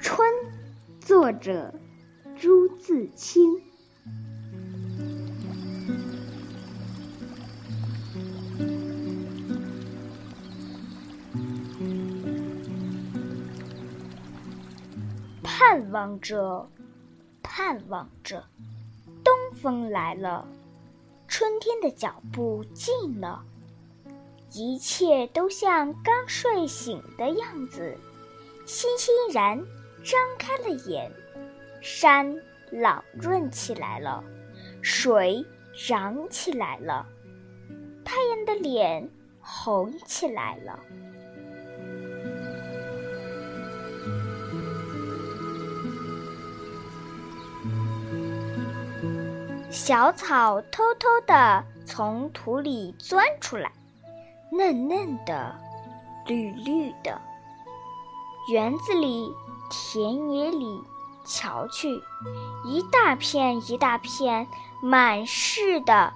春作者朱自清。盼望着盼望着东风来了春天的脚步近了一切都像刚睡醒的样子，欣欣然张开了眼，山朗润起来了，水涨起来了，太阳的脸红起来了。小草偷偷地从土里钻出来，嫩嫩的，绿绿的。园子里、田野里，瞧去，一大片一大片，满是的，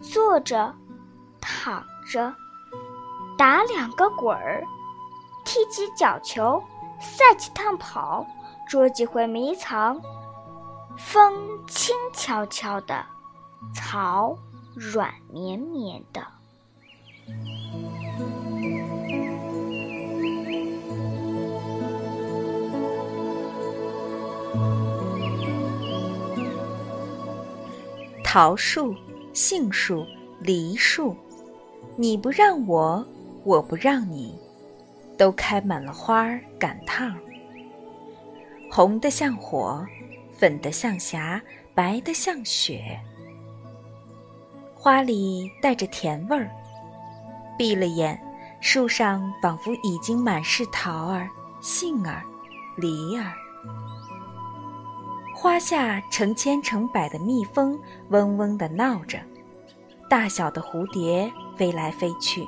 坐着，躺着，打两个滚儿，踢几脚球，赛几趟跑，捉几回迷藏。风轻悄悄的，草软绵绵的。桃树、杏树、梨树，你不让我，我不让你，都开满了花儿赶趟，红的像火。粉的像霞，白的像雪，花里带着甜味儿。闭了眼，树上仿佛已经满是桃儿、杏儿、梨儿。花下成千成百的蜜蜂嗡嗡地闹着，大小的蝴蝶飞来飞去。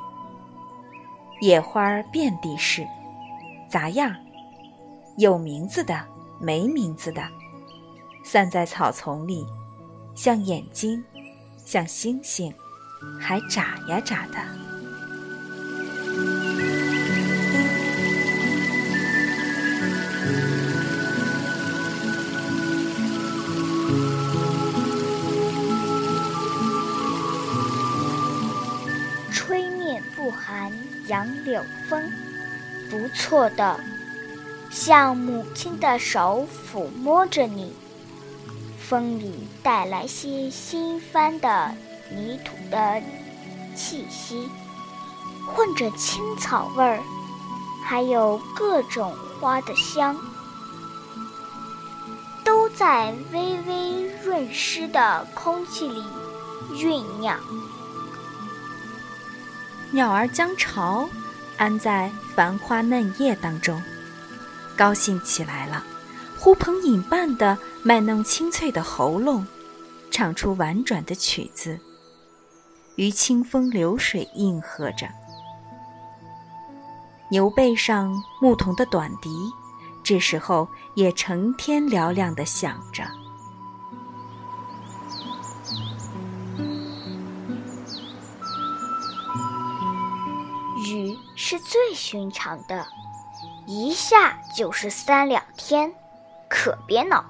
野花遍地是，杂样，有名字的，没名字的。散在草丛里，像眼睛，像星星，还眨呀眨的。寒杨柳风，不错的，像母亲的手抚摸着你。风里带来些新翻的泥土的气息，混着青草味儿，还有各种花的香，都在微微润湿的空气里酝酿。鸟儿将巢安在繁花嫩叶当中，高兴起来了。呼朋引伴的卖弄清脆的喉咙，唱出婉转的曲子，与清风流水应和着。牛背上牧童的短笛，这时候也成天嘹亮的响着。是最寻常的，一下就是三两天。可别恼，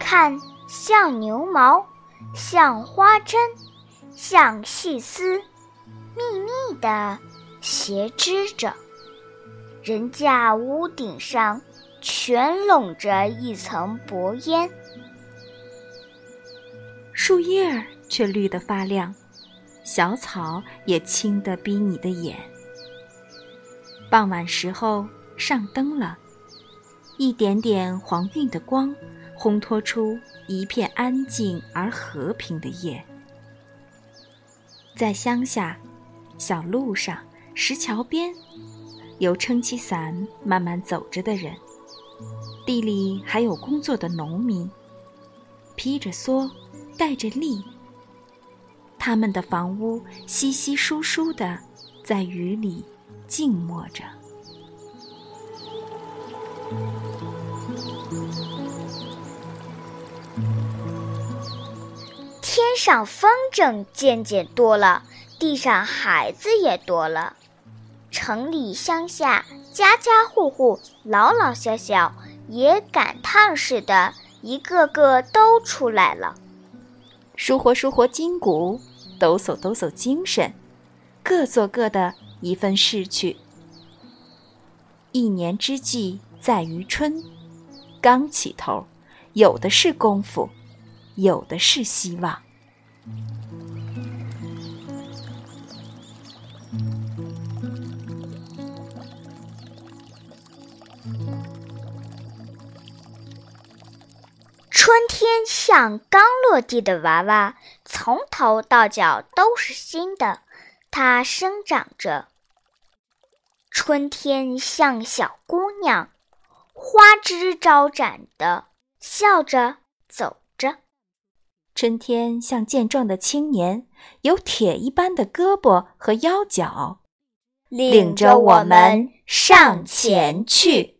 看像牛毛，像花针，像细丝，密密的斜织着。人家屋顶上全笼着一层薄烟，树叶儿却绿得发亮，小草也青得逼你的眼。傍晚时候上灯了。一点点黄晕的光，烘托出一片安静而和平的夜。在乡下，小路上、石桥边，有撑起伞慢慢走着的人；地里还有工作的农民，披着蓑，带着笠。他们的房屋稀稀疏疏的，在雨里静默着。天上风筝渐渐多了，地上孩子也多了。城里乡下，家家户户，老老小小，也赶趟似的，一个个都出来了，舒活舒活筋骨，抖擞抖擞精神，各做各的一份逝去。一年之计在于春，刚起头，有的是功夫，有的是希望。春天像刚落地的娃娃，从头到脚都是新的，它生长着。春天像小姑娘，花枝招展的笑着走着。春天像健壮的青年，有铁一般的胳膊和腰脚，领着我们上前去。